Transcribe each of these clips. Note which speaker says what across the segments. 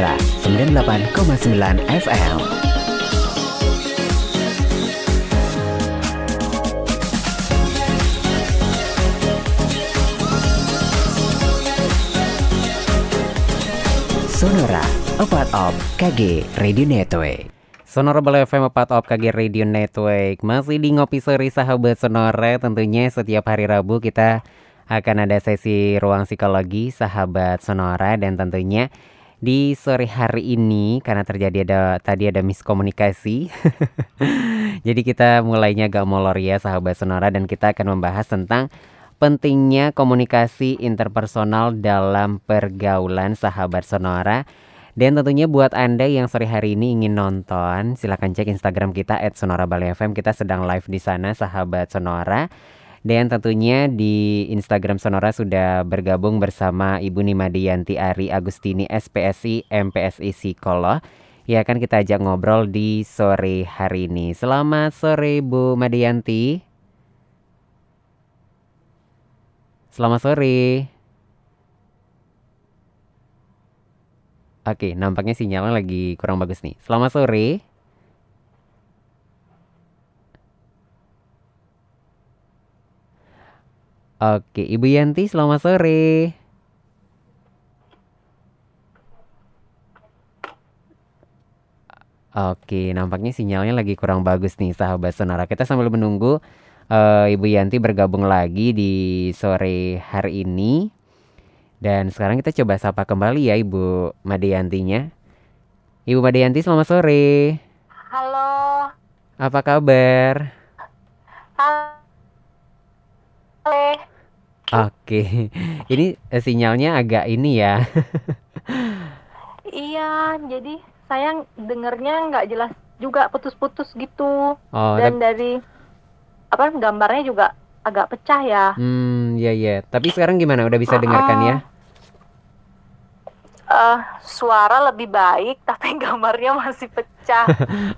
Speaker 1: Sonora 98,9 FM. Sonora, a part KG Radio Network.
Speaker 2: Sonora Bala FM 4 Op KG Radio Network Masih di Ngopi Sore sahabat Sonora Tentunya setiap hari Rabu kita akan ada sesi ruang psikologi sahabat Sonora Dan tentunya di sore hari ini karena terjadi ada tadi ada miskomunikasi Jadi kita mulainya agak molor ya sahabat Sonora Dan kita akan membahas tentang pentingnya komunikasi interpersonal dalam pergaulan sahabat Sonora. Dan tentunya buat Anda yang sore hari ini ingin nonton, silahkan cek Instagram kita at Sonora Bali FM. Kita sedang live di sana, sahabat Sonora. Dan tentunya di Instagram Sonora sudah bergabung bersama Ibu Nimadianti Ari Agustini SPSI MPSI Psikolog. Ya kan kita ajak ngobrol di sore hari ini. Selamat sore Bu Madianti. Selamat sore. Oke, nampaknya sinyalnya lagi kurang bagus nih. Selamat sore. Oke, Ibu Yanti, selamat sore. Oke, nampaknya sinyalnya lagi kurang bagus nih, sahabat sonara. Kita sambil menunggu uh, Ibu Yanti bergabung lagi di sore hari ini. Dan sekarang kita coba sapa kembali ya Ibu Madiantinya. Ibu Madianti selamat sore.
Speaker 3: Halo.
Speaker 2: Apa kabar?
Speaker 3: Halo.
Speaker 2: Oke, ini eh, sinyalnya agak ini ya.
Speaker 3: iya, jadi saya dengernya nggak jelas juga putus-putus gitu.
Speaker 2: Oh,
Speaker 3: Dan dari apa gambarnya juga agak pecah ya.
Speaker 2: Hmm, ya ya. Tapi sekarang gimana? Udah bisa dengarkan ya?
Speaker 3: Uh, suara lebih baik, tapi gambarnya masih pecah.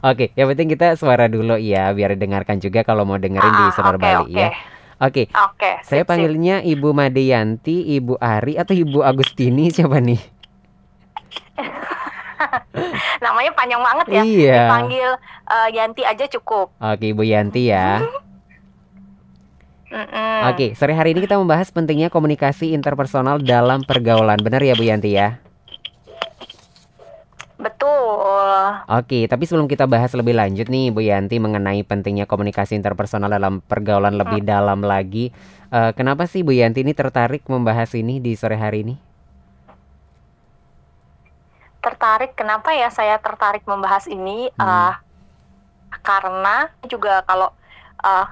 Speaker 2: Oke, yang penting kita suara dulu ya, biar dengarkan juga kalau mau dengerin ah, di Sonar okay, Bali okay. ya. Oke.
Speaker 3: Okay. Oke. Okay,
Speaker 2: saya panggilnya sip. Ibu Madeyanti, Ibu Ari atau Ibu Agustini siapa nih?
Speaker 3: Namanya panjang banget ya.
Speaker 2: Iya.
Speaker 3: Dipanggil uh, Yanti aja cukup.
Speaker 2: Oke, Ibu Yanti ya.
Speaker 3: Mm -mm.
Speaker 2: Oke, sore hari ini kita membahas pentingnya komunikasi interpersonal dalam pergaulan. Benar ya Bu Yanti ya?
Speaker 3: Betul.
Speaker 2: Oke, tapi sebelum kita bahas lebih lanjut nih Bu Yanti mengenai pentingnya komunikasi interpersonal dalam pergaulan lebih hmm. dalam lagi, uh, kenapa sih Bu Yanti ini tertarik membahas ini di sore hari ini?
Speaker 3: Tertarik, kenapa ya saya tertarik membahas ini? Hmm. Uh, karena juga kalau uh,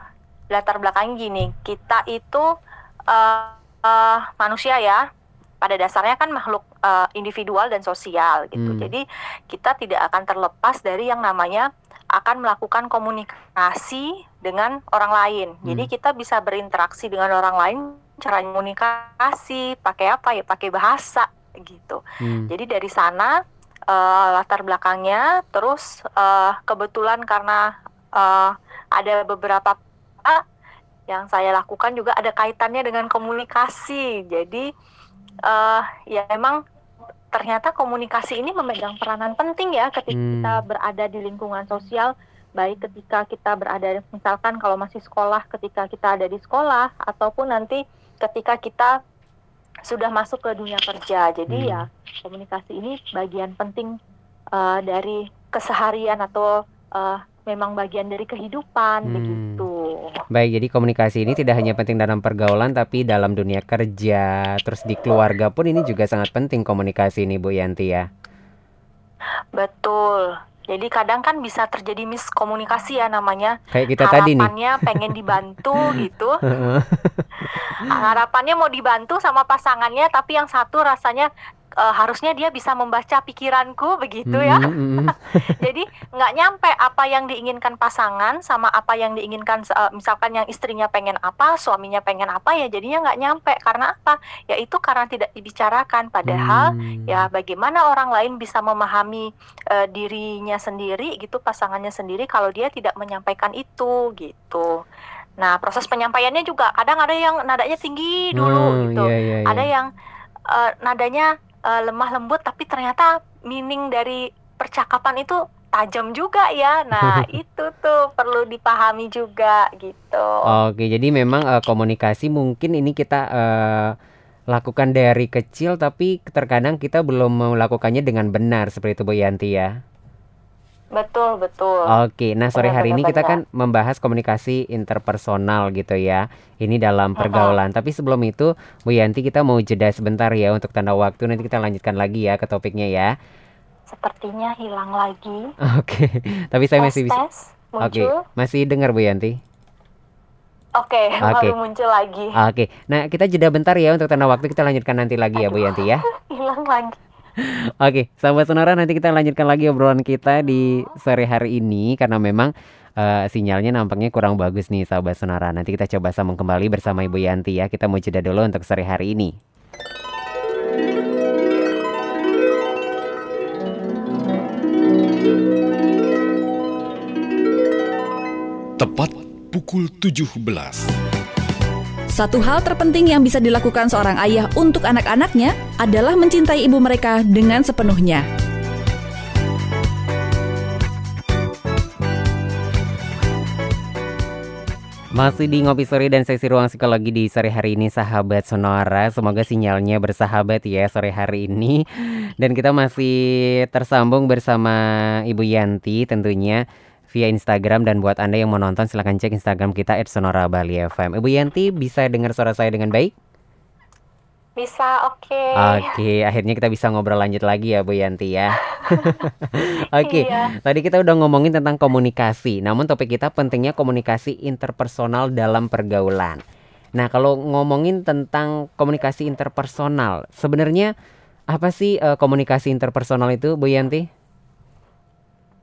Speaker 3: latar belakang gini, kita itu uh, uh, manusia ya, pada dasarnya kan makhluk uh, individual dan sosial gitu. Hmm. Jadi kita tidak akan terlepas dari yang namanya akan melakukan komunikasi dengan orang lain. Hmm. Jadi kita bisa berinteraksi dengan orang lain cara komunikasi pakai apa ya? Pakai bahasa gitu. Hmm. Jadi dari sana uh, latar belakangnya terus uh, kebetulan karena uh, ada beberapa uh, yang saya lakukan juga ada kaitannya dengan komunikasi. Jadi uh, ya memang ternyata komunikasi ini memegang peranan penting ya ketika hmm. kita berada di lingkungan sosial baik ketika kita berada misalkan kalau masih sekolah ketika kita ada di sekolah ataupun nanti ketika kita sudah masuk ke dunia kerja jadi hmm. ya komunikasi ini bagian penting uh, dari keseharian atau uh, memang bagian dari kehidupan hmm. begitu
Speaker 2: Baik, jadi komunikasi ini tidak hanya penting dalam pergaulan tapi dalam dunia kerja, terus di keluarga pun ini juga sangat penting komunikasi ini Bu Yanti ya.
Speaker 3: Betul. Jadi kadang kan bisa terjadi miskomunikasi ya namanya.
Speaker 2: Kayak kita tadi nih.
Speaker 3: Harapannya pengen dibantu gitu. Harapannya mau dibantu sama pasangannya tapi yang satu rasanya uh, harusnya dia bisa membaca pikiranku begitu ya.
Speaker 2: Mm, mm,
Speaker 3: Jadi nggak nyampe apa yang diinginkan pasangan sama apa yang diinginkan uh, misalkan yang istrinya pengen apa, suaminya pengen apa ya jadinya nggak nyampe karena apa? Ya itu karena tidak dibicarakan. Padahal
Speaker 2: Hmm.
Speaker 3: ya bagaimana orang lain bisa memahami uh, dirinya sendiri gitu, pasangannya sendiri kalau dia tidak menyampaikan itu gitu. Nah proses penyampaiannya juga kadang ada yang nadanya tinggi dulu
Speaker 2: Oh,
Speaker 3: gitu,
Speaker 2: iya, iya,
Speaker 3: ada
Speaker 2: iya.
Speaker 3: yang uh, nadanya uh, lemah lembut tapi ternyata meaning dari percakapan itu tajam juga ya. Nah, itu tuh perlu dipahami juga gitu.
Speaker 2: Oke, jadi memang eh, komunikasi mungkin ini kita eh, lakukan dari kecil tapi terkadang kita belum melakukannya dengan benar seperti itu Bu Yanti ya.
Speaker 3: Betul, betul.
Speaker 2: Oke, nah sore hari ini kita kan membahas komunikasi interpersonal gitu ya. Ini dalam pergaulan. Tapi sebelum itu, Bu Yanti kita mau jeda sebentar ya untuk tanda waktu. Nanti kita lanjutkan lagi ya ke topiknya ya.
Speaker 3: Sepertinya hilang lagi.
Speaker 2: Oke, tapi saya
Speaker 3: tes,
Speaker 2: masih bisa. Oke,
Speaker 3: muncul.
Speaker 2: masih dengar Bu Yanti?
Speaker 3: Oke,
Speaker 2: Oke.
Speaker 3: baru muncul lagi.
Speaker 2: Oke, nah kita jeda bentar ya untuk tanda waktu. Kita lanjutkan nanti lagi ya Bu Yanti ya.
Speaker 3: Hilang lagi.
Speaker 2: Oke, sahabat sonora nanti kita lanjutkan lagi obrolan kita di sore hari ini karena memang eh, sinyalnya nampaknya kurang bagus nih sahabat sonora. Nanti kita coba sambung kembali bersama Ibu Yanti ya. Kita mau jeda dulu untuk sore hari ini.
Speaker 4: Tepat pukul 17.
Speaker 5: Satu hal terpenting yang bisa dilakukan seorang ayah untuk anak-anaknya adalah mencintai ibu mereka dengan sepenuhnya.
Speaker 2: Masih di Ngopi Sore dan sesi ruang psikologi di sore hari ini sahabat Sonora. Semoga sinyalnya bersahabat ya sore hari ini. Dan kita masih tersambung bersama Ibu Yanti tentunya via Instagram Dan buat Anda yang mau nonton silahkan cek Instagram kita @sonora Bali FM Ibu Yanti bisa dengar suara saya dengan baik?
Speaker 3: Bisa, oke.
Speaker 2: Oke, akhirnya kita bisa ngobrol lanjut lagi ya Bu Yanti ya. Oke,
Speaker 3: Iya.
Speaker 2: tadi kita udah ngomongin tentang komunikasi. Namun topik kita pentingnya komunikasi interpersonal dalam pergaulan. Nah, kalau ngomongin tentang komunikasi interpersonal, sebenarnya apa sih eh, komunikasi interpersonal itu Bu Yanti?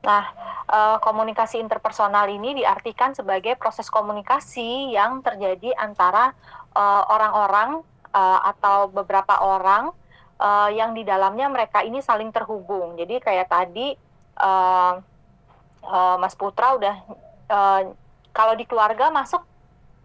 Speaker 3: Nah, eh, komunikasi interpersonal ini diartikan sebagai proses komunikasi yang terjadi antara eh, orang-orang eh, atau beberapa orang yang di dalamnya mereka ini saling terhubung. Jadi kayak tadi Mas Putra udah kalau di keluarga masuk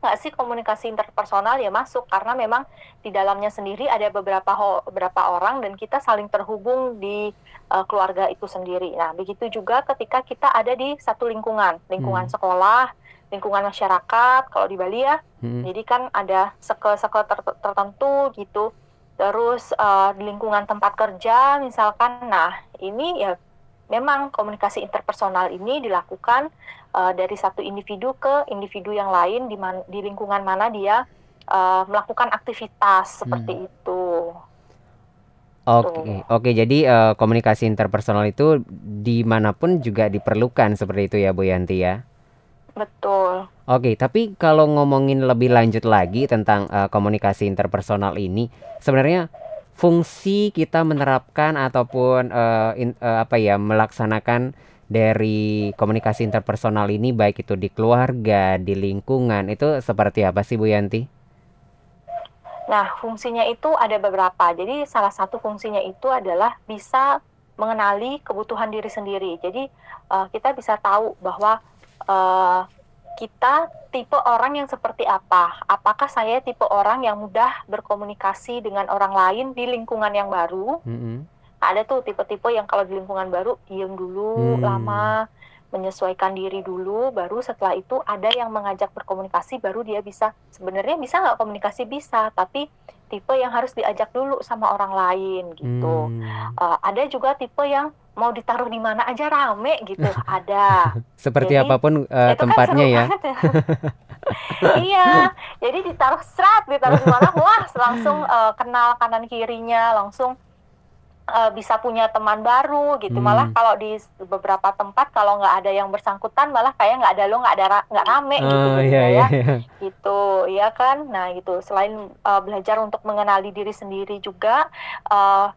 Speaker 3: nggak sih komunikasi interpersonal ya masuk karena memang di dalamnya sendiri ada beberapa beberapa orang dan kita saling terhubung di uh, keluarga itu sendiri. Nah, begitu juga ketika kita ada di satu lingkungan, lingkungan
Speaker 2: Hmm.
Speaker 3: sekolah, lingkungan masyarakat, kalau di Bali ya,
Speaker 2: Hmm.
Speaker 3: jadi kan ada seke-seke ter- tertentu gitu. Terus uh, di lingkungan tempat kerja misalkan, nah ini ya memang komunikasi interpersonal ini dilakukan uh, dari satu individu ke individu yang lain di, man- di lingkungan mana dia uh, melakukan aktivitas seperti itu.
Speaker 2: Oke, oke. Jadi eh, komunikasi interpersonal itu di mana pun juga diperlukan seperti itu ya Bu Yanti ya.
Speaker 3: Betul.
Speaker 2: Oke, tapi kalau ngomongin lebih lanjut lagi tentang eh, komunikasi interpersonal ini, sebenarnya fungsi kita menerapkan ataupun eh, in- eh, apa ya melaksanakan dari komunikasi interpersonal ini baik itu di keluarga, di lingkungan itu seperti apa sih Bu Yanti?
Speaker 3: Nah, fungsinya itu ada beberapa. Jadi, salah satu fungsinya itu adalah bisa mengenali kebutuhan diri sendiri. Jadi, eh, kita bisa tahu bahwa eh, kita tipe orang yang seperti apa. Apakah saya tipe orang yang mudah berkomunikasi dengan orang lain di lingkungan yang baru?
Speaker 2: Mm-mm.
Speaker 3: Ada tuh tipe-tipe yang kalau di lingkungan baru diem dulu,
Speaker 2: Hmm.
Speaker 3: lama, menyesuaikan diri dulu, baru setelah itu ada yang mengajak berkomunikasi, baru dia bisa. Sebenarnya bisa nggak komunikasi bisa, tapi tipe yang harus diajak dulu sama orang lain gitu.
Speaker 2: Hmm.
Speaker 3: Eh, ada juga tipe yang mau ditaruh di mana aja rame gitu, ada.
Speaker 2: Seperti
Speaker 3: Jadi,
Speaker 2: apa
Speaker 3: pun kan
Speaker 2: tempatnya
Speaker 3: seru
Speaker 2: ya.
Speaker 3: ya. iya, jadi ditaruh serat, ditaruh di mana, wah langsung eh, kenal kanan kirinya, langsung eh, bisa punya teman baru gitu.
Speaker 2: Hmm.
Speaker 3: Malah kalau di beberapa tempat kalau nggak ada yang bersangkutan, malah kayak nggak ada lo, nggak ada ra- nggak rame gitu
Speaker 2: Oh
Speaker 3: jadinya
Speaker 2: iya
Speaker 3: ya
Speaker 2: iya. iya.
Speaker 3: gitu ya kan nah gitu selain uh, belajar untuk mengenali diri sendiri juga uh,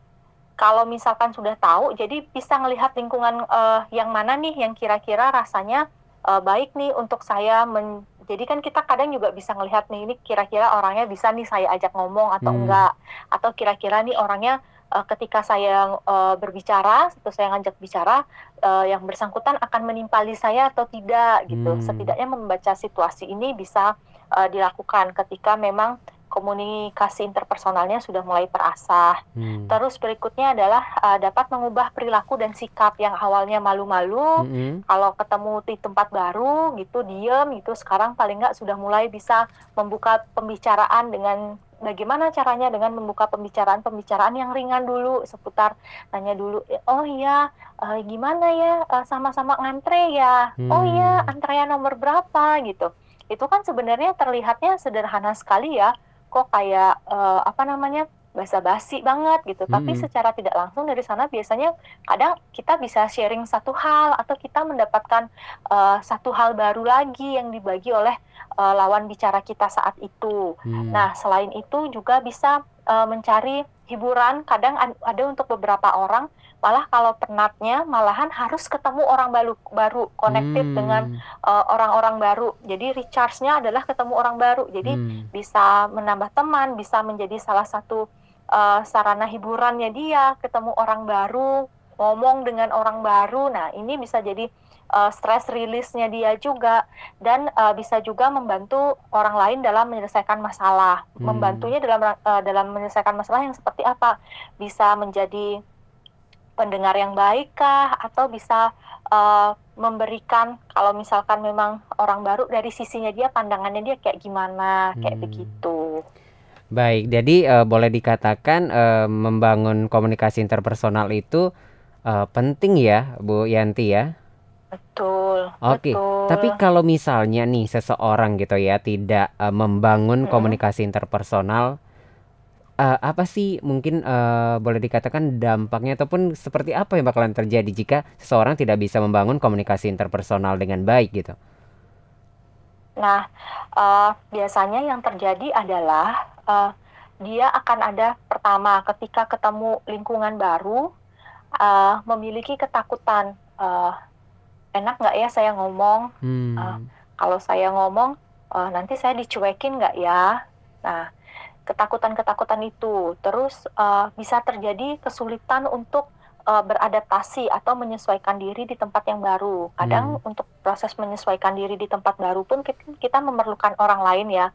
Speaker 3: kalau misalkan sudah tahu, jadi bisa melihat lingkungan uh, yang mana nih yang kira-kira rasanya uh, baik nih untuk saya men jadi kan kita kadang juga bisa ngelihat nih ini kira-kira orangnya bisa nih saya ajak ngomong atau hmm. enggak atau kira-kira nih orangnya uh, ketika saya uh, berbicara atau saya ngajak bicara uh, yang bersangkutan akan menimpali saya atau tidak gitu hmm. setidaknya membaca situasi ini bisa uh, dilakukan ketika memang komunikasi interpersonalnya sudah mulai terasah. Hmm. Terus berikutnya adalah uh, dapat mengubah perilaku dan sikap yang awalnya malu-malu, hmm. kalau ketemu di tempat baru gitu diem gitu, sekarang paling nggak sudah mulai bisa membuka pembicaraan dengan bagaimana caranya dengan membuka pembicaraan-pembicaraan yang ringan dulu seputar nanya dulu oh iya uh, gimana ya uh, sama-sama ngantre ya? Hmm. oh iya antrean nomor berapa? Gitu. Itu kan sebenarnya terlihatnya sederhana sekali ya. Kok kayak uh, apa namanya basa-basi banget gitu. Hmm. Tapi secara tidak langsung dari sana biasanya kadang kita bisa sharing satu hal atau kita mendapatkan uh, satu hal baru lagi yang dibagi oleh uh, lawan bicara kita saat itu. Hmm. Nah, selain itu juga bisa uh, mencari hiburan. Kadang ada untuk beberapa orang malah kalau penatnya malahan harus ketemu orang baru baru connected hmm. dengan uh, orang-orang baru jadi recharge-nya adalah ketemu orang baru jadi hmm. bisa menambah teman bisa menjadi salah satu uh, sarana hiburannya dia ketemu orang baru ngomong dengan orang baru nah ini bisa jadi uh, stress release-nya dia juga dan uh, bisa juga membantu orang lain dalam menyelesaikan masalah. Hmm. Membantunya dalam uh, dalam menyelesaikan masalah yang seperti apa? Bisa menjadi pendengar yang baik kah atau bisa uh, memberikan kalau misalkan memang orang baru dari sisinya dia pandangannya dia kayak gimana kayak hmm. begitu.
Speaker 2: Baik, jadi uh, boleh dikatakan uh, membangun komunikasi interpersonal itu uh, penting ya, Bu Yanti ya.
Speaker 3: Betul.
Speaker 2: Oke, betul. tapi kalau misalnya nih seseorang gitu ya tidak uh, membangun hmm. komunikasi interpersonal uh, apa sih mungkin uh, boleh dikatakan dampaknya ataupun seperti apa yang bakalan terjadi jika seseorang tidak bisa membangun komunikasi interpersonal dengan baik gitu?
Speaker 3: Nah, uh, biasanya yang terjadi adalah uh, dia akan ada pertama ketika ketemu lingkungan baru uh, memiliki ketakutan. Uh, enak nggak ya saya ngomong? Hmm. Uh, kalau saya ngomong uh, nanti saya dicuekin nggak ya? Nah, ketakutan-ketakutan itu. Terus uh, bisa terjadi kesulitan untuk uh, beradaptasi atau menyesuaikan diri di tempat yang baru. Kadang hmm. untuk proses menyesuaikan diri di tempat baru pun kita, kita memerlukan orang lain ya.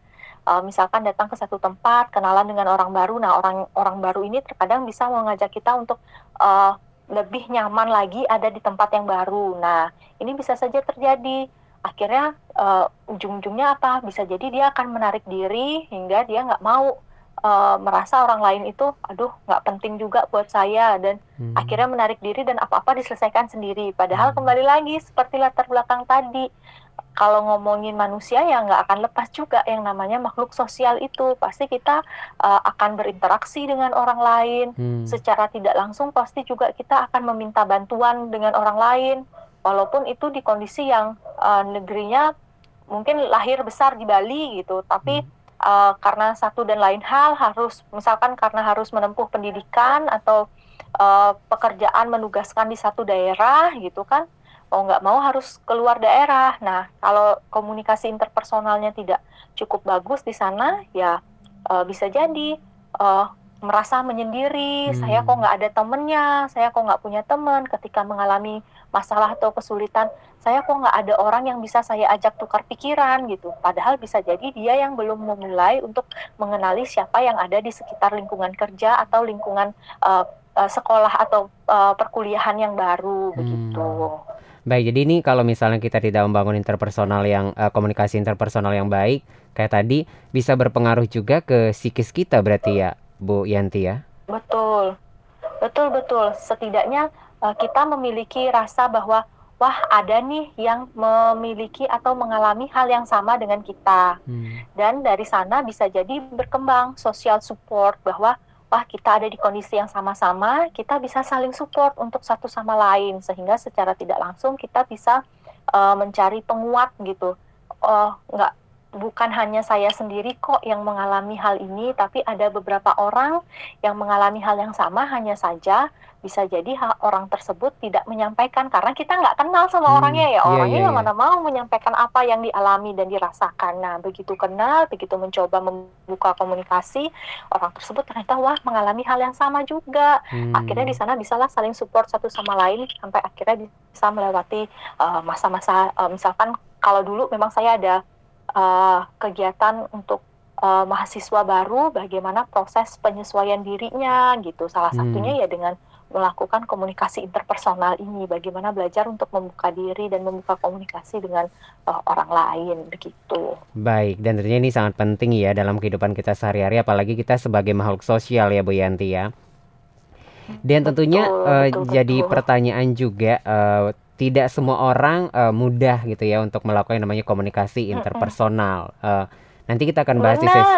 Speaker 3: Uh, misalkan datang ke satu tempat, kenalan dengan orang baru. Nah, orang orang baru ini terkadang bisa mengajak kita untuk uh, lebih nyaman lagi ada di tempat yang baru. Nah, ini bisa saja terjadi. Akhirnya uh, ujung-ujungnya apa? Bisa jadi dia akan menarik diri hingga dia nggak mau uh, merasa orang lain itu, aduh nggak penting juga buat saya dan hmm. akhirnya menarik diri dan apa-apa diselesaikan sendiri. Padahal hmm. kembali lagi seperti latar belakang tadi, kalau ngomongin manusia ya nggak akan lepas juga yang namanya makhluk sosial itu pasti kita uh, akan berinteraksi dengan orang lain hmm. secara tidak langsung pasti juga kita akan meminta bantuan dengan orang lain walaupun itu di kondisi yang uh, negerinya mungkin lahir besar di Bali gitu tapi hmm uh, karena satu dan lain hal harus misalkan karena harus menempuh pendidikan atau uh, pekerjaan menugaskan di satu daerah gitu kan mau nggak mau harus keluar daerah. Nah kalau komunikasi interpersonalnya tidak cukup bagus di sana ya uh, bisa jadi uh, merasa menyendiri, hmm. saya kok nggak ada temennya, saya kok nggak punya teman ketika mengalami masalah atau kesulitan, saya kok nggak ada orang yang bisa saya ajak tukar pikiran gitu. Padahal bisa jadi dia yang belum memulai untuk mengenali siapa yang ada di sekitar lingkungan kerja atau lingkungan uh, uh, sekolah atau uh, perkuliahan yang baru hmm. begitu.
Speaker 2: Baik, jadi ini kalau misalnya kita tidak membangun interpersonal yang uh, komunikasi interpersonal yang baik, kayak tadi bisa berpengaruh juga ke psikis kita berarti ya Bu Yanti ya?
Speaker 3: Betul, betul betul. Setidaknya uh, kita memiliki rasa bahwa wah ada nih yang memiliki atau mengalami hal yang sama dengan kita. Hmm. Dan dari sana bisa jadi berkembang social support bahwa wah kita ada di kondisi yang sama-sama, kita bisa saling support untuk satu sama lain sehingga secara tidak langsung kita bisa uh, mencari penguat gitu. Uh, nggak bukan hanya saya sendiri kok yang mengalami hal ini, tapi ada beberapa orang yang mengalami hal yang sama. Hanya saja bisa jadi orang tersebut tidak menyampaikan karena kita nggak kenal sama hmm, orangnya ya. Iya, orangnya iya, iya, yang mana mau menyampaikan apa yang dialami dan dirasakan. Nah, begitu kenal, begitu mencoba membuka komunikasi, orang tersebut ternyata wah mengalami hal yang sama juga. Hmm. Akhirnya di sana bisalah saling support satu sama lain sampai akhirnya bisa melewati eh, masa-masa uh, uh, misalkan kalau dulu memang saya ada uh, kegiatan untuk uh, mahasiswa baru bagaimana proses penyesuaian dirinya gitu salah hmm. satunya ya dengan melakukan komunikasi interpersonal ini bagaimana belajar untuk membuka diri dan membuka komunikasi dengan uh, orang lain begitu.
Speaker 2: Baik dan tentunya ini sangat penting ya dalam kehidupan kita sehari-hari apalagi kita sebagai makhluk sosial ya Bu Yanti ya. Dan tentunya betul, uh, betul, jadi betul. pertanyaan juga uh, tidak semua orang uh, mudah gitu ya untuk melakukan yang namanya komunikasi interpersonal. Uh, nanti kita akan bahas di sesi.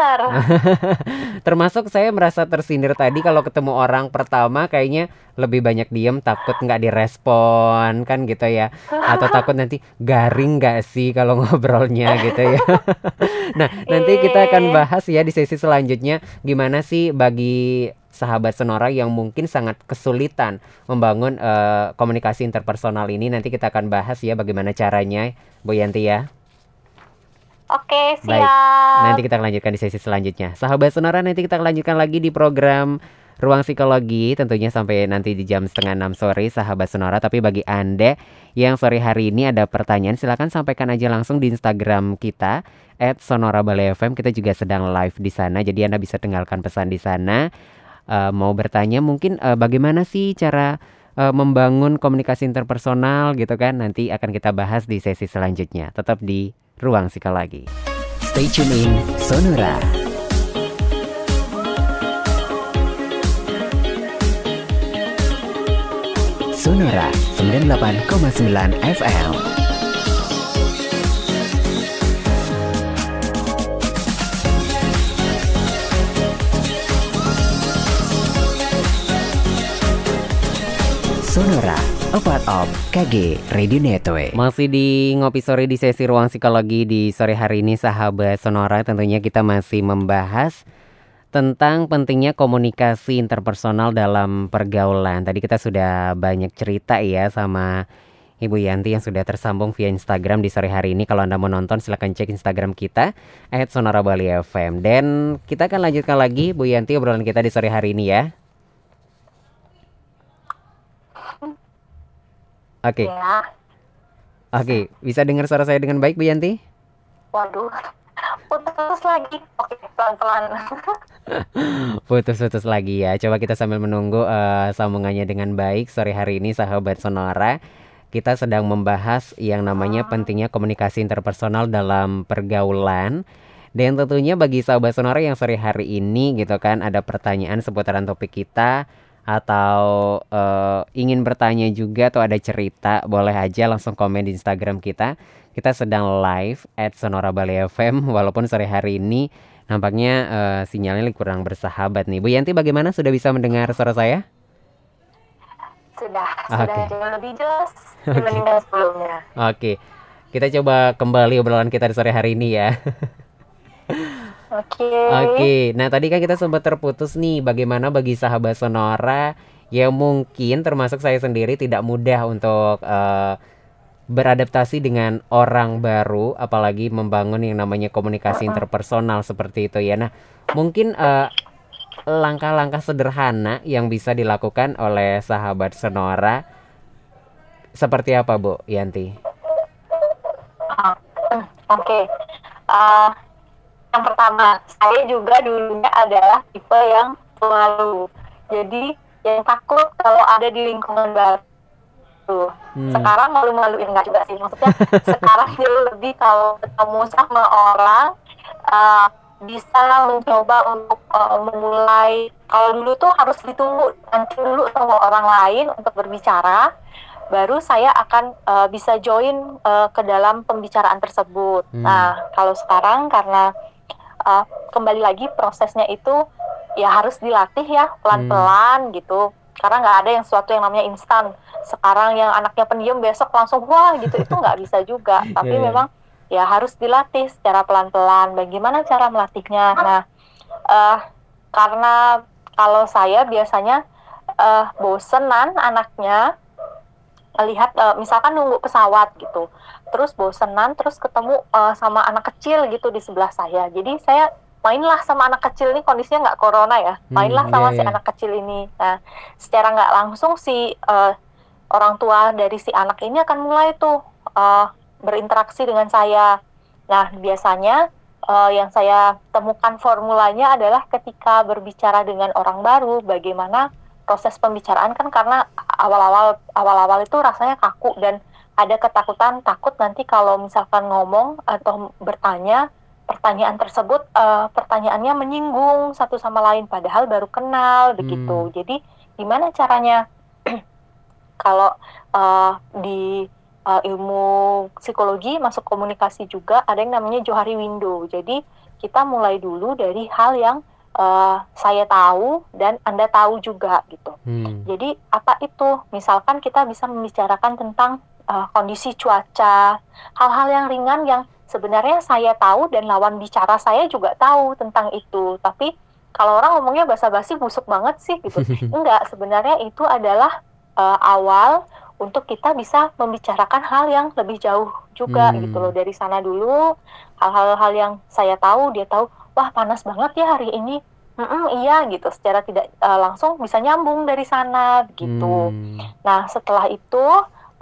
Speaker 2: Termasuk saya merasa tersindir tadi kalau ketemu orang pertama kayaknya lebih banyak diem takut nggak direspon kan gitu ya atau takut nanti garing nggak sih kalau ngobrolnya gitu ya. nah nanti kita akan iya. bahas ya di sesi selanjutnya gimana sih bagi sahabat Sonora yang mungkin sangat kesulitan membangun uh, komunikasi interpersonal ini. Nanti kita akan bahas ya bagaimana caranya, Bu Yanti ya.
Speaker 3: Oke, siap.
Speaker 2: Baik. Nanti kita lanjutkan di sesi selanjutnya. Sahabat Sonora, nanti kita lanjutkan lagi di program Ruang Psikologi tentunya sampai nanti di jam setengah enam sore sahabat Sonora Tapi bagi Anda yang sore hari ini ada pertanyaan silahkan sampaikan aja langsung di Instagram kita At Sonora Bali FM Kita juga sedang live di sana Jadi Anda bisa tinggalkan pesan di sana uh, mau bertanya mungkin uh, bagaimana sih cara uh, membangun komunikasi interpersonal gitu kan? Nanti akan kita bahas di sesi selanjutnya. Tetap di ruang psikologi
Speaker 1: stay tune in Sonora. Sonora 98,9 FM Sonora, a part of KG Radio Network.
Speaker 2: Masih di Ngopi Sore di sesi Ruang Psikologi di sore hari ini sahabat Sonora tentunya kita masih membahas tentang pentingnya komunikasi interpersonal dalam pergaulan. Tadi kita sudah banyak cerita ya sama Ibu Yanti yang sudah tersambung via Instagram di sore hari ini. Kalau Anda mau nonton silahkan cek Instagram kita Sonora Bali FM. Dan kita akan lanjutkan lagi Bu Yanti obrolan kita di sore hari ini ya. Oke. Okay. Ya. Oke, okay. bisa dengar suara saya dengan baik Bu Yanti?
Speaker 3: Waduh, putus lagi. Oke, pelan-pelan.
Speaker 2: Putus-putus lagi ya. Coba kita sambil menunggu uh, sambungannya dengan baik sore hari ini sahabat Sonora. Kita sedang membahas yang namanya hmm. pentingnya komunikasi interpersonal dalam pergaulan. Dan tentunya bagi sahabat Sonora yang sore hari ini gitu kan ada pertanyaan seputaran topik kita atau uh, ingin bertanya juga atau ada cerita boleh aja langsung komen di Instagram kita kita sedang live at Sonora Bali FM walaupun sore hari ini nampaknya uh, sinyalnya kurang bersahabat nih Bu Yanti bagaimana sudah bisa mendengar suara saya
Speaker 3: sudah okay. sudah jauh lebih jelas dibandingkan okay. sebelumnya
Speaker 2: oke okay. kita coba kembali obrolan kita di sore hari ini ya
Speaker 3: Oke. Okay.
Speaker 2: Oke. Okay. Nah, tadi kan kita sempat terputus nih bagaimana bagi sahabat Sonora yang mungkin termasuk saya sendiri tidak mudah untuk uh, beradaptasi dengan orang baru apalagi membangun yang namanya komunikasi interpersonal seperti itu ya. Nah, mungkin langkah langkah-langkah sederhana yang bisa dilakukan oleh sahabat Sonora seperti apa, Bu Yanti?
Speaker 3: Uh, Oke. Okay. Uh, yang pertama saya juga dulunya adalah tipe yang pemalu jadi yang takut kalau ada di lingkungan baru hmm. sekarang malu-maluin nggak juga sih maksudnya sekarang jauh lebih kalau ketemu sama orang uh, bisa mencoba untuk uh, memulai kalau dulu tuh harus ditunggu nanti dulu sama orang lain untuk berbicara baru saya akan uh, bisa join uh, ke dalam pembicaraan tersebut. Hmm. Nah, kalau sekarang karena uh, kembali lagi prosesnya itu ya harus dilatih ya pelan-pelan hmm. gitu karena nggak ada yang suatu yang namanya instan sekarang yang anaknya pendiam besok langsung wah gitu itu nggak bisa juga tapi yeah, yeah. memang ya harus dilatih secara pelan-pelan. Bagaimana cara melatihnya? Nah, uh, karena kalau saya biasanya uh, bosenan anaknya lihat uh, misalkan nunggu pesawat gitu terus bosenan terus ketemu uh, sama anak kecil gitu di sebelah saya. Jadi saya mainlah sama anak kecil ini kondisinya nggak corona ya. Hmm, mainlah hmm, sama iya, si iya. anak kecil ini. Nah secara nggak langsung si uh, orang tua dari si anak ini akan mulai tuh uh, berinteraksi dengan saya. Nah biasanya uh, yang saya temukan formulanya adalah ketika berbicara dengan orang baru bagaimana proses pembicaraan kan karena awal-awal awal-awal itu rasanya kaku dan ada ketakutan takut nanti kalau misalkan ngomong atau bertanya pertanyaan tersebut uh, pertanyaannya menyinggung satu sama lain padahal baru kenal begitu. Hmm. Jadi gimana caranya kalau uh, di uh, ilmu psikologi masuk komunikasi juga ada yang namanya Johari Window. Jadi kita mulai dulu dari hal yang uh, saya tahu dan Anda tahu juga gitu. Hmm. Jadi apa itu? Misalkan kita bisa membicarakan tentang uh, kondisi cuaca, hal-hal yang ringan yang sebenarnya saya tahu dan lawan bicara saya juga tahu tentang itu. Tapi kalau orang ngomongnya basa-basi busuk banget sih gitu. Enggak, sebenarnya itu adalah uh, awal untuk kita bisa membicarakan hal yang lebih jauh juga hmm. gitu loh dari sana dulu hal-hal yang saya tahu dia tahu wah panas banget ya hari ini Mm-mm, iya gitu secara tidak uh, langsung bisa nyambung dari sana gitu hmm. nah setelah itu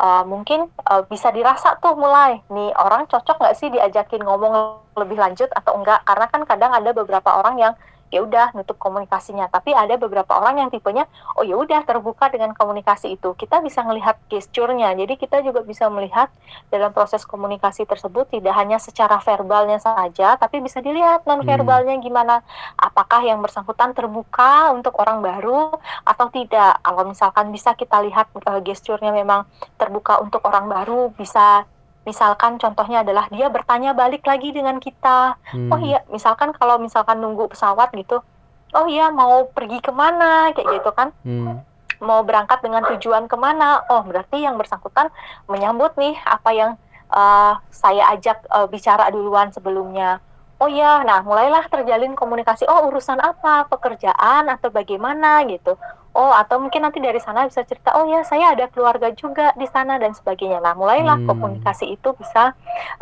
Speaker 3: uh, mungkin uh, bisa dirasa tuh mulai nih orang cocok nggak sih diajakin ngomong lebih lanjut atau enggak? Karena kan kadang ada beberapa orang yang ya udah nutup komunikasinya. Tapi ada beberapa orang yang tipenya oh ya udah terbuka dengan komunikasi itu. Kita bisa melihat gesturnya jadi kita juga bisa melihat dalam proses komunikasi tersebut tidak hanya secara verbalnya saja tapi bisa dilihat non verbalnya hmm. gimana. Apakah yang bersangkutan terbuka untuk orang baru atau tidak? Kalau misalkan bisa kita lihat uh, gesturnya memang terbuka untuk orang baru bisa misalkan contohnya adalah dia bertanya balik lagi dengan kita. Hmm. oh iya misalkan kalau misalkan nunggu pesawat gitu oh iya mau pergi ke mana kayak gitu kan. Hmm. mau berangkat dengan tujuan ke mana oh berarti yang bersangkutan menyambut nih apa yang uh, saya ajak uh, bicara duluan sebelumnya. Oh iya nah mulailah terjalin komunikasi. Oh urusan apa? Pekerjaan atau bagaimana? gitu oh atau mungkin nanti dari sana bisa cerita oh ya saya ada keluarga juga di sana dan sebagainya. Nah mulailah hmm. komunikasi itu bisa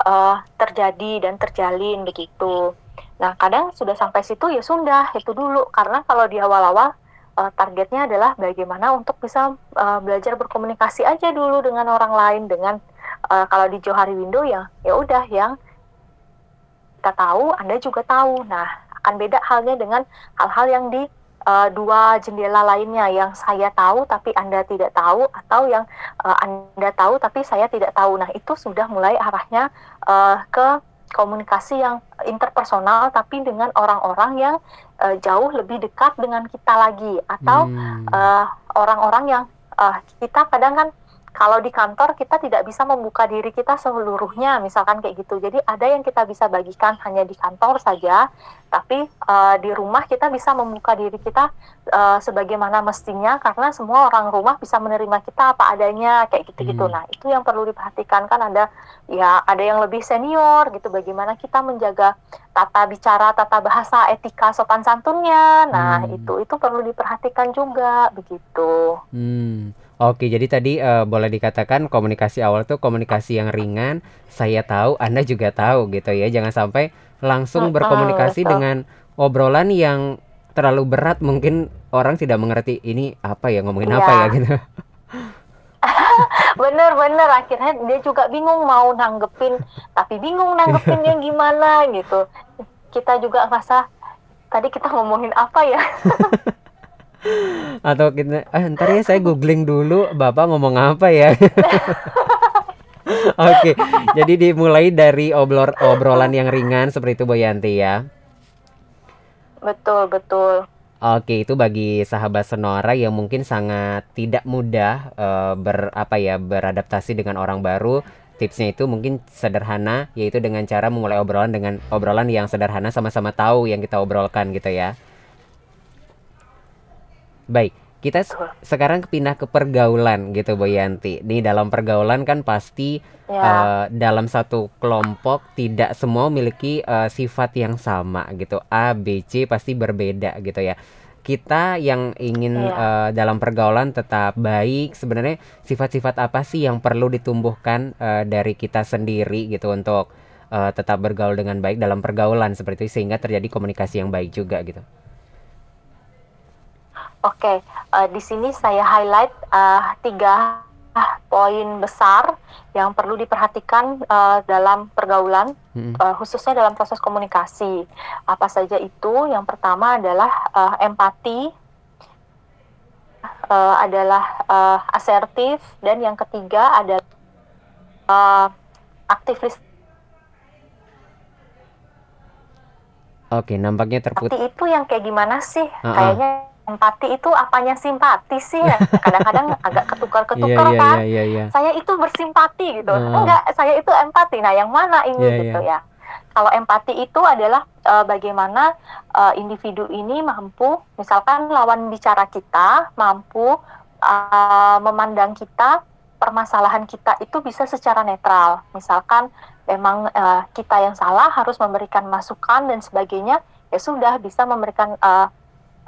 Speaker 3: uh, terjadi dan terjalin begitu. Nah kadang sudah sampai situ ya sudah itu dulu. Karena kalau di awal-awal uh, targetnya adalah bagaimana untuk bisa uh, belajar berkomunikasi aja dulu dengan orang lain dengan uh, kalau di Johari Window ya ya udah yang kita tahu Anda juga tahu. Nah akan beda halnya dengan hal-hal yang di uh, dua jendela lainnya yang saya tahu tapi Anda tidak tahu atau yang uh, Anda tahu tapi saya tidak tahu. Nah, itu sudah mulai arahnya uh, ke komunikasi yang interpersonal tapi dengan orang-orang yang uh, jauh lebih dekat dengan kita lagi atau hmm. orang-orang hmm. uh, yang uh, kita kadang kan kalau di kantor kita tidak bisa membuka diri kita seluruhnya, misalkan kayak gitu. Jadi ada yang kita bisa bagikan hanya di kantor saja, tapi uh, di rumah kita bisa membuka diri kita uh, sebagaimana mestinya karena semua orang rumah bisa menerima kita apa adanya kayak gitu-gitu. Hmm. Nah, itu yang perlu diperhatikan kan ada ya ada yang lebih senior gitu bagaimana kita menjaga tata bicara, tata bahasa, etika sopan santunnya. Nah, hmm. itu itu perlu diperhatikan juga begitu.
Speaker 2: Hmm. Oke, jadi tadi uh, boleh dikatakan komunikasi awal tuh komunikasi yang ringan. Saya tahu, Anda juga tahu gitu ya. Jangan sampai langsung berkomunikasi dengan obrolan yang terlalu berat mungkin orang tidak mengerti ini apa ya ngomongin ya. apa ya gitu.
Speaker 3: Bener-bener akhirnya dia juga bingung mau nanggepin, tapi bingung nanggepinnya gimana gitu. Kita juga merasa tadi kita ngomongin apa ya?
Speaker 2: atau kita ah, ntar ya saya googling dulu bapak ngomong apa ya Oke, jadi dimulai dari obrol obrolan yang ringan seperti itu Boyanti ya.
Speaker 3: Betul, betul.
Speaker 2: Oke, itu bagi sahabat Sonora yang mungkin sangat tidak mudah uh, ber apa ya beradaptasi dengan orang baru. Tipsnya itu mungkin sederhana, yaitu dengan cara memulai obrolan dengan obrolan yang sederhana sama-sama tahu yang kita obrolkan gitu ya. Baik, kita sekarang pindah ke pergaulan gitu Bu Yanti. Nih dalam pergaulan kan pasti ya. uh, dalam satu kelompok tidak semua memiliki uh, sifat yang sama gitu. A, B, C pasti berbeda gitu ya. Kita yang ingin ya. uh, dalam pergaulan tetap baik, sebenarnya sifat-sifat apa sih yang perlu ditumbuhkan uh, dari kita sendiri gitu untuk uh, tetap bergaul dengan baik dalam pergaulan seperti itu sehingga terjadi komunikasi yang baik juga gitu.
Speaker 3: Oke, okay. uh, di sini saya highlight uh, tiga poin besar yang perlu diperhatikan uh, dalam pergaulan, hmm. uh, khususnya dalam proses komunikasi. Apa saja itu? Yang pertama adalah uh, empati, uh, adalah uh, asertif, dan yang ketiga adalah uh, aktif
Speaker 2: Oke, nampaknya terputus.
Speaker 3: itu yang kayak gimana sih? Uh -uh. Kayaknya empati itu apanya simpati sih ya kadang-kadang agak ketukar-ketukar yeah, yeah, kan yeah, yeah, yeah. saya itu bersimpati gitu uh. enggak saya itu empati nah yang mana ini yeah, gitu yeah. ya kalau empati itu adalah uh, bagaimana uh, individu ini mampu misalkan lawan bicara kita mampu uh, memandang kita permasalahan kita itu bisa secara netral misalkan memang uh, kita yang salah harus memberikan masukan dan sebagainya ya sudah bisa memberikan uh,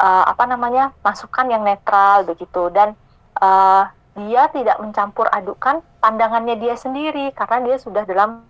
Speaker 3: uh, apa namanya masukan yang netral begitu. Dan uh, dia tidak mencampur adukan pandangannya dia sendiri karena dia sudah dalam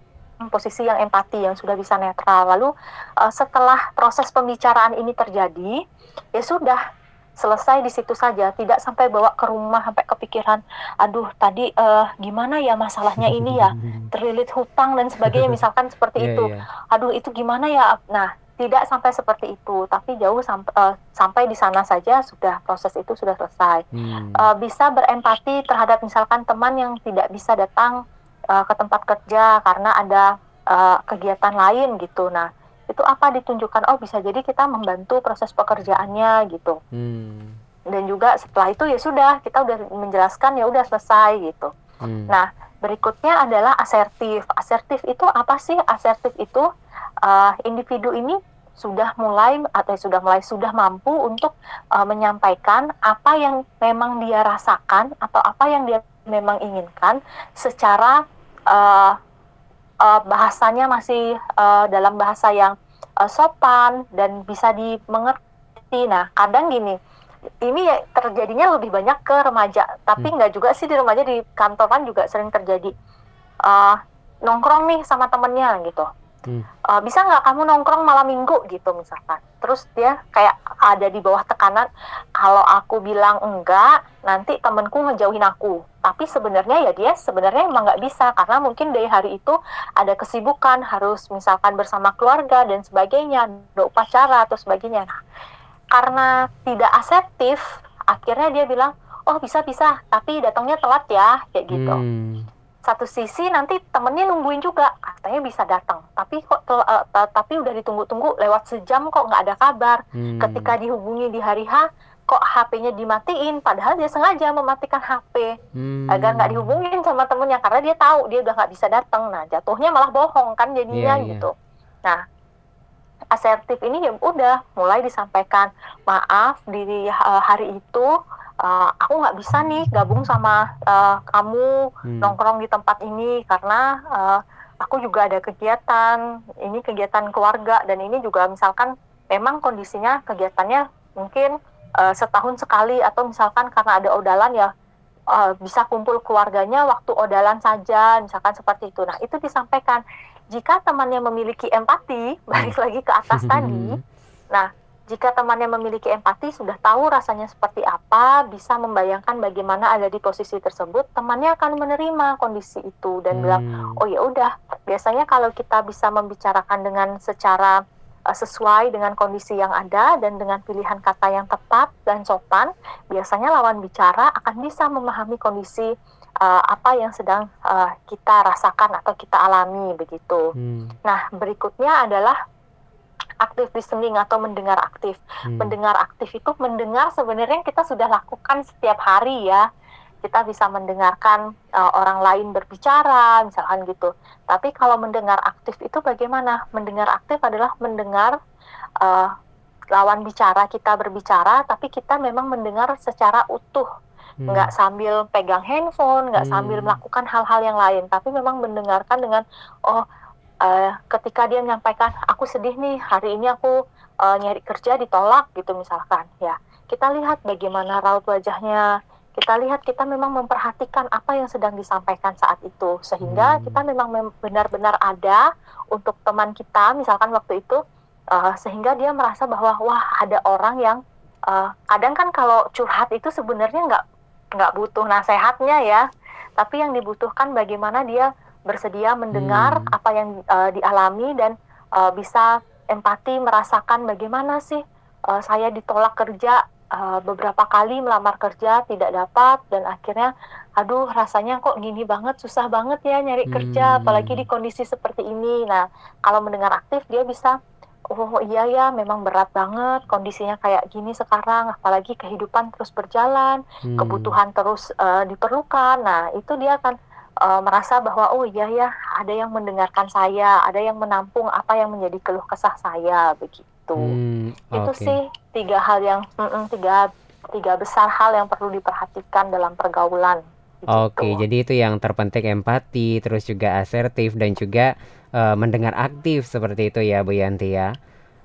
Speaker 3: posisi yang empati yang sudah bisa netral. Lalu uh, setelah proses pembicaraan ini terjadi ya sudah selesai di situ saja. Tidak sampai bawa ke rumah sampai kepikiran aduh tadi uh, gimana ya masalahnya ini ya? Terlilit hutang dan sebagainya misalkan seperti yeah, itu. yeah. aduh itu gimana ya? Nah tidak sampai seperti itu, tapi jauh sampai uh, sampai di sana saja sudah proses itu sudah selesai. Hmm. Uh, bisa berempati terhadap misalkan teman yang tidak bisa datang uh, ke tempat kerja karena ada uh, kegiatan lain gitu. Nah, itu apa ditunjukkan? Oh, bisa jadi kita membantu proses pekerjaannya gitu. Hmm. Dan juga setelah itu ya sudah kita udah menjelaskan ya udah selesai gitu. Hmm. Nah, berikutnya adalah asertif. Asertif itu apa sih? Asertif itu uh, individu ini sudah mulai atau sudah mulai sudah mampu untuk uh, menyampaikan apa yang memang dia rasakan atau apa yang dia memang inginkan secara uh, uh, bahasanya masih uh, dalam bahasa yang uh, sopan dan bisa dimengerti. Nah, kadang gini, ini ya terjadinya lebih banyak ke remaja, tapi hmm. nggak juga sih di remaja di kantoran juga sering terjadi. Uh, nongkrong nih sama temennya gitu. Hmm. uh, bisa nggak kamu nongkrong malam minggu gitu misalkan? Terus dia kayak ada di bawah tekanan kalau aku bilang enggak nanti temenku ngejauhin aku. Tapi sebenarnya ya dia sebenarnya emang nggak bisa karena mungkin dari hari itu ada kesibukan harus misalkan bersama keluarga dan sebagainya ada upacara atau sebagainya. Nah, karena tidak asertif akhirnya dia bilang oh bisa bisa tapi datangnya telat ya kayak gitu hmm satu sisi nanti temennya nungguin juga katanya bisa datang tapi kok uh, tapi udah ditunggu-tunggu lewat sejam kok nggak ada kabar hmm. ketika dihubungi di hari H kok HP-nya dimatiin padahal dia sengaja mematikan HP hmm. agar nggak dihubungin sama temennya karena dia tahu dia udah nggak bisa datang nah jatuhnya malah bohong kan jadinya yeah, yeah. gitu nah asertif ini ya udah mulai disampaikan. Maaf di uh, hari itu uh, aku nggak bisa nih gabung sama uh, kamu hmm. nongkrong di tempat ini karena uh, aku juga ada kegiatan ini kegiatan keluarga dan ini juga misalkan memang kondisinya kegiatannya mungkin uh, setahun sekali atau misalkan karena ada odalan ya uh, bisa kumpul keluarganya waktu odalan saja misalkan seperti itu. Nah itu disampaikan jika temannya memiliki empati balik hmm. lagi ke atas tadi nah jika temannya memiliki empati, sudah tahu rasanya seperti apa, bisa membayangkan bagaimana ada di posisi tersebut, temannya akan menerima kondisi itu dan hmm. bilang, "Oh ya udah." Biasanya kalau kita bisa membicarakan dengan secara uh, sesuai dengan kondisi yang ada dan dengan pilihan kata yang tepat dan sopan, biasanya lawan bicara akan bisa memahami kondisi uh, apa yang sedang uh, kita rasakan atau kita alami begitu. Hmm. Nah, berikutnya adalah aktif listening atau mendengar aktif. Hmm. Mendengar aktif itu mendengar sebenarnya kita sudah lakukan setiap hari ya. Kita bisa mendengarkan uh, orang lain berbicara, misalkan gitu. Tapi kalau mendengar aktif itu bagaimana? Mendengar aktif adalah mendengar uh, lawan bicara kita berbicara, tapi kita memang mendengar secara utuh,
Speaker 2: Hmm.
Speaker 3: nggak sambil pegang handphone, nggak
Speaker 2: Hmm.
Speaker 3: sambil melakukan hal-hal yang lain, tapi memang mendengarkan dengan oh eh, ketika dia menyampaikan aku sedih nih hari ini aku eh, nyari kerja ditolak gitu misalkan ya kita lihat bagaimana raut wajahnya kita lihat kita memang memperhatikan apa yang sedang disampaikan saat itu sehingga
Speaker 2: Hmm.
Speaker 3: kita memang mem- benar-benar ada untuk teman kita misalkan waktu itu eh, sehingga dia merasa bahwa wah ada orang yang eh, kadang kan kalau curhat itu sebenarnya nggak nggak butuh nasehatnya ya tapi yang dibutuhkan bagaimana dia bersedia mendengar
Speaker 2: Hmm.
Speaker 3: apa yang eh, dialami dan eh, bisa empati merasakan bagaimana sih eh, saya ditolak kerja eh, beberapa kali melamar kerja tidak dapat dan akhirnya aduh rasanya kok gini banget susah banget ya nyari kerja
Speaker 2: Hmm.
Speaker 3: apalagi di kondisi seperti ini nah kalau mendengar aktif dia bisa oh iya ya memang berat banget kondisinya kayak gini sekarang apalagi kehidupan terus berjalan
Speaker 2: Hmm.
Speaker 3: kebutuhan terus eh, diperlukan. Nah, itu dia akan eh, merasa bahwa oh iya ya, ada yang mendengarkan saya, ada yang menampung apa yang menjadi keluh kesah saya begitu.
Speaker 2: Hmm,
Speaker 3: Itu
Speaker 2: oke.
Speaker 3: sih tiga hal yang mm-mm, tiga tiga besar hal yang perlu diperhatikan dalam pergaulan.
Speaker 2: Oke,
Speaker 3: Begitu.
Speaker 2: jadi itu yang terpenting empati, terus juga asertif dan juga eh, mendengar aktif seperti itu ya Bu Yanti ya.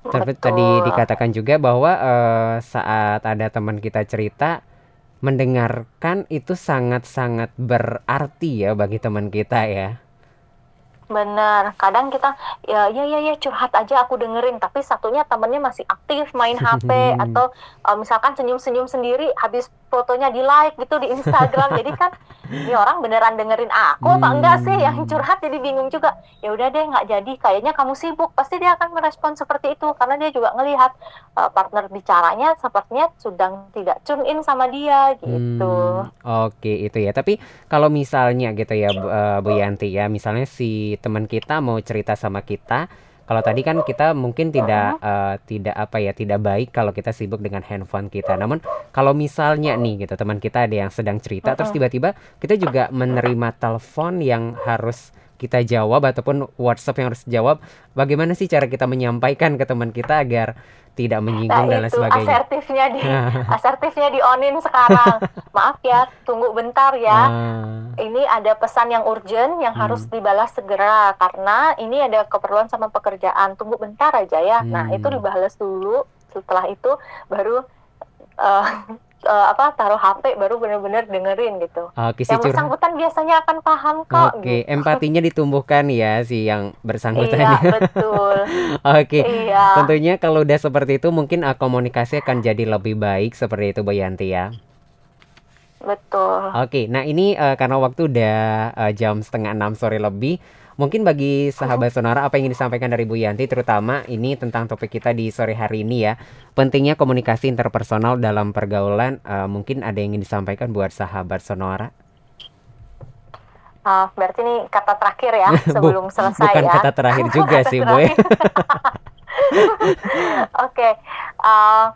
Speaker 2: Tapi tadi dikatakan juga bahwa eh, saat ada teman kita cerita mendengarkan itu sangat-sangat berarti ya bagi teman kita ya.
Speaker 3: Benar, kadang kita ya ya ya ya curhat aja aku dengerin, tapi satunya temennya masih aktif main HP atau uh, misalkan senyum-senyum sendiri habis fotonya di like gitu di Instagram. jadi kan ini orang beneran dengerin aku apa enggak sih yang
Speaker 2: Hmm.
Speaker 3: curhat jadi bingung juga. Ya udah deh nggak jadi, kayaknya kamu sibuk. Pasti dia akan merespon seperti itu karena dia juga ngelihat uh, partner bicaranya sepertinya sedang tidak tune in sama dia gitu.
Speaker 2: Hmm, oke itu ya. Tapi kalau misalnya gitu ya Bu, eh, Bu Yanti ya, misalnya si teman kita mau cerita sama kita, kalau tadi kan kita mungkin tidak eh, tidak apa ya, tidak baik kalau kita sibuk dengan handphone kita. Namun kalau misalnya nih gitu teman kita ada yang sedang cerita, terus tiba-tiba kita juga menerima telepon yang harus kita jawab ataupun WhatsApp yang harus jawab, bagaimana sih cara kita menyampaikan ke teman kita agar tidak
Speaker 3: Nah
Speaker 2: menyinggung dan lain sebagainya?
Speaker 3: asertifnya di asertifnya di onin sekarang. Maaf ya, tunggu bentar ya.
Speaker 2: Ah.
Speaker 3: Ini ada pesan yang urgent yang harus dibalas segera karena ini ada keperluan sama pekerjaan. Tunggu bentar aja ya. Nah,
Speaker 2: Hmm.
Speaker 3: itu dibalas dulu. Setelah itu baru eh, eh, apa taruh HP baru benar-benar dengerin gitu.
Speaker 2: Oke, si
Speaker 3: Yang
Speaker 2: curhat.
Speaker 3: bersangkutan biasanya akan paham kok.
Speaker 2: Oke,
Speaker 3: gitu.
Speaker 2: empatinya ditumbuhkan ya si yang bersangkutan.
Speaker 3: Iya,
Speaker 2: ya.
Speaker 3: betul.
Speaker 2: Oke,
Speaker 3: Iya.
Speaker 2: tentunya kalau udah seperti itu mungkin uh, komunikasi akan jadi lebih baik seperti itu Bu Yanti ya.
Speaker 3: Betul.
Speaker 2: Oke, nah ini uh, karena waktu udah uh, jam setengah enam sore lebih, mungkin bagi sahabat sonora apa yang ingin disampaikan dari Bu Yanti, terutama ini tentang topik kita di sore hari ini ya, pentingnya komunikasi interpersonal dalam pergaulan, uh, mungkin ada yang ingin disampaikan buat sahabat sonora?
Speaker 3: Ah, berarti ini kata terakhir ya sebelum selesai
Speaker 2: Bukan
Speaker 3: ya.
Speaker 2: kata terakhir juga
Speaker 3: Kata
Speaker 2: sih Bu.
Speaker 3: Oke, uh,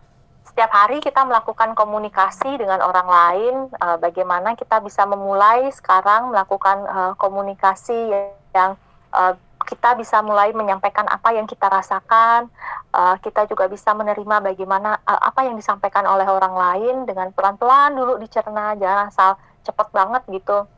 Speaker 3: setiap hari kita melakukan komunikasi dengan orang lain. uh, bagaimana kita bisa memulai sekarang melakukan uh, komunikasi yang uh, kita bisa mulai menyampaikan apa yang kita rasakan. Uh, kita juga bisa menerima bagaimana uh, apa yang disampaikan oleh orang lain dengan pelan-pelan dulu dicerna, jangan asal cepet banget gitu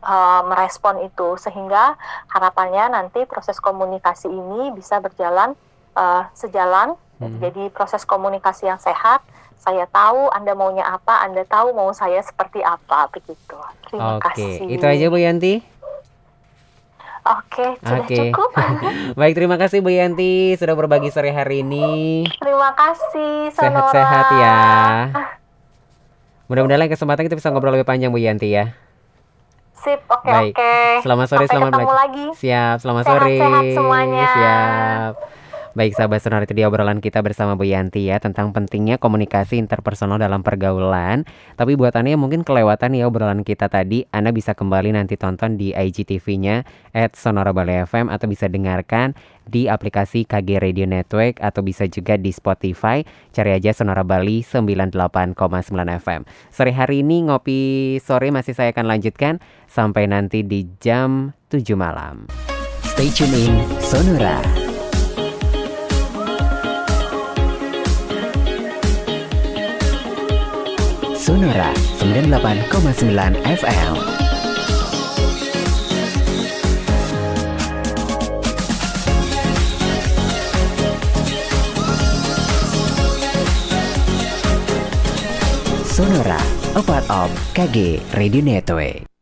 Speaker 3: uh, merespon itu sehingga harapannya nanti proses komunikasi ini bisa berjalan uh, sejalan
Speaker 2: Hmm.
Speaker 3: jadi proses komunikasi yang sehat saya tahu anda maunya apa anda tahu mau saya seperti apa begitu terima
Speaker 2: Oke,
Speaker 3: kasih
Speaker 2: itu aja Bu Yanti.
Speaker 3: oke sudah
Speaker 2: Oke.
Speaker 3: cukup
Speaker 2: Baik, terima kasih Bu Yanti sudah berbagi sore hari ini.
Speaker 3: terima kasih.
Speaker 2: Sehat-sehat ya. Mudah-mudahan lain kesempatan kita bisa ngobrol lebih panjang Bu Yanti ya.
Speaker 3: sip oke
Speaker 2: Baik.
Speaker 3: oke
Speaker 2: Selamat sore,
Speaker 3: Sampai
Speaker 2: selamat belajar.
Speaker 3: lagi
Speaker 2: Siap, selamat
Speaker 3: Sehat-sehat
Speaker 2: sore.
Speaker 3: semuanya.
Speaker 2: Siap. Baik sahabat sonora itu dia obrolan kita bersama Bu Yanti ya tentang pentingnya komunikasi interpersonal dalam pergaulan. Tapi buat Anda yang mungkin kelewatan ya obrolan kita tadi, Anda bisa kembali nanti tonton di IGTV-nya at Sonora FM atau bisa dengarkan di aplikasi KG Radio Network atau bisa juga di Spotify. Cari aja Sonora Bali 98,9 FM. Sore hari ini ngopi sore masih saya akan lanjutkan sampai nanti di jam 7 malam.
Speaker 1: Stay tune in Sonora. Sonora 98,9 FM. Sonora, a part of KG Radio Network.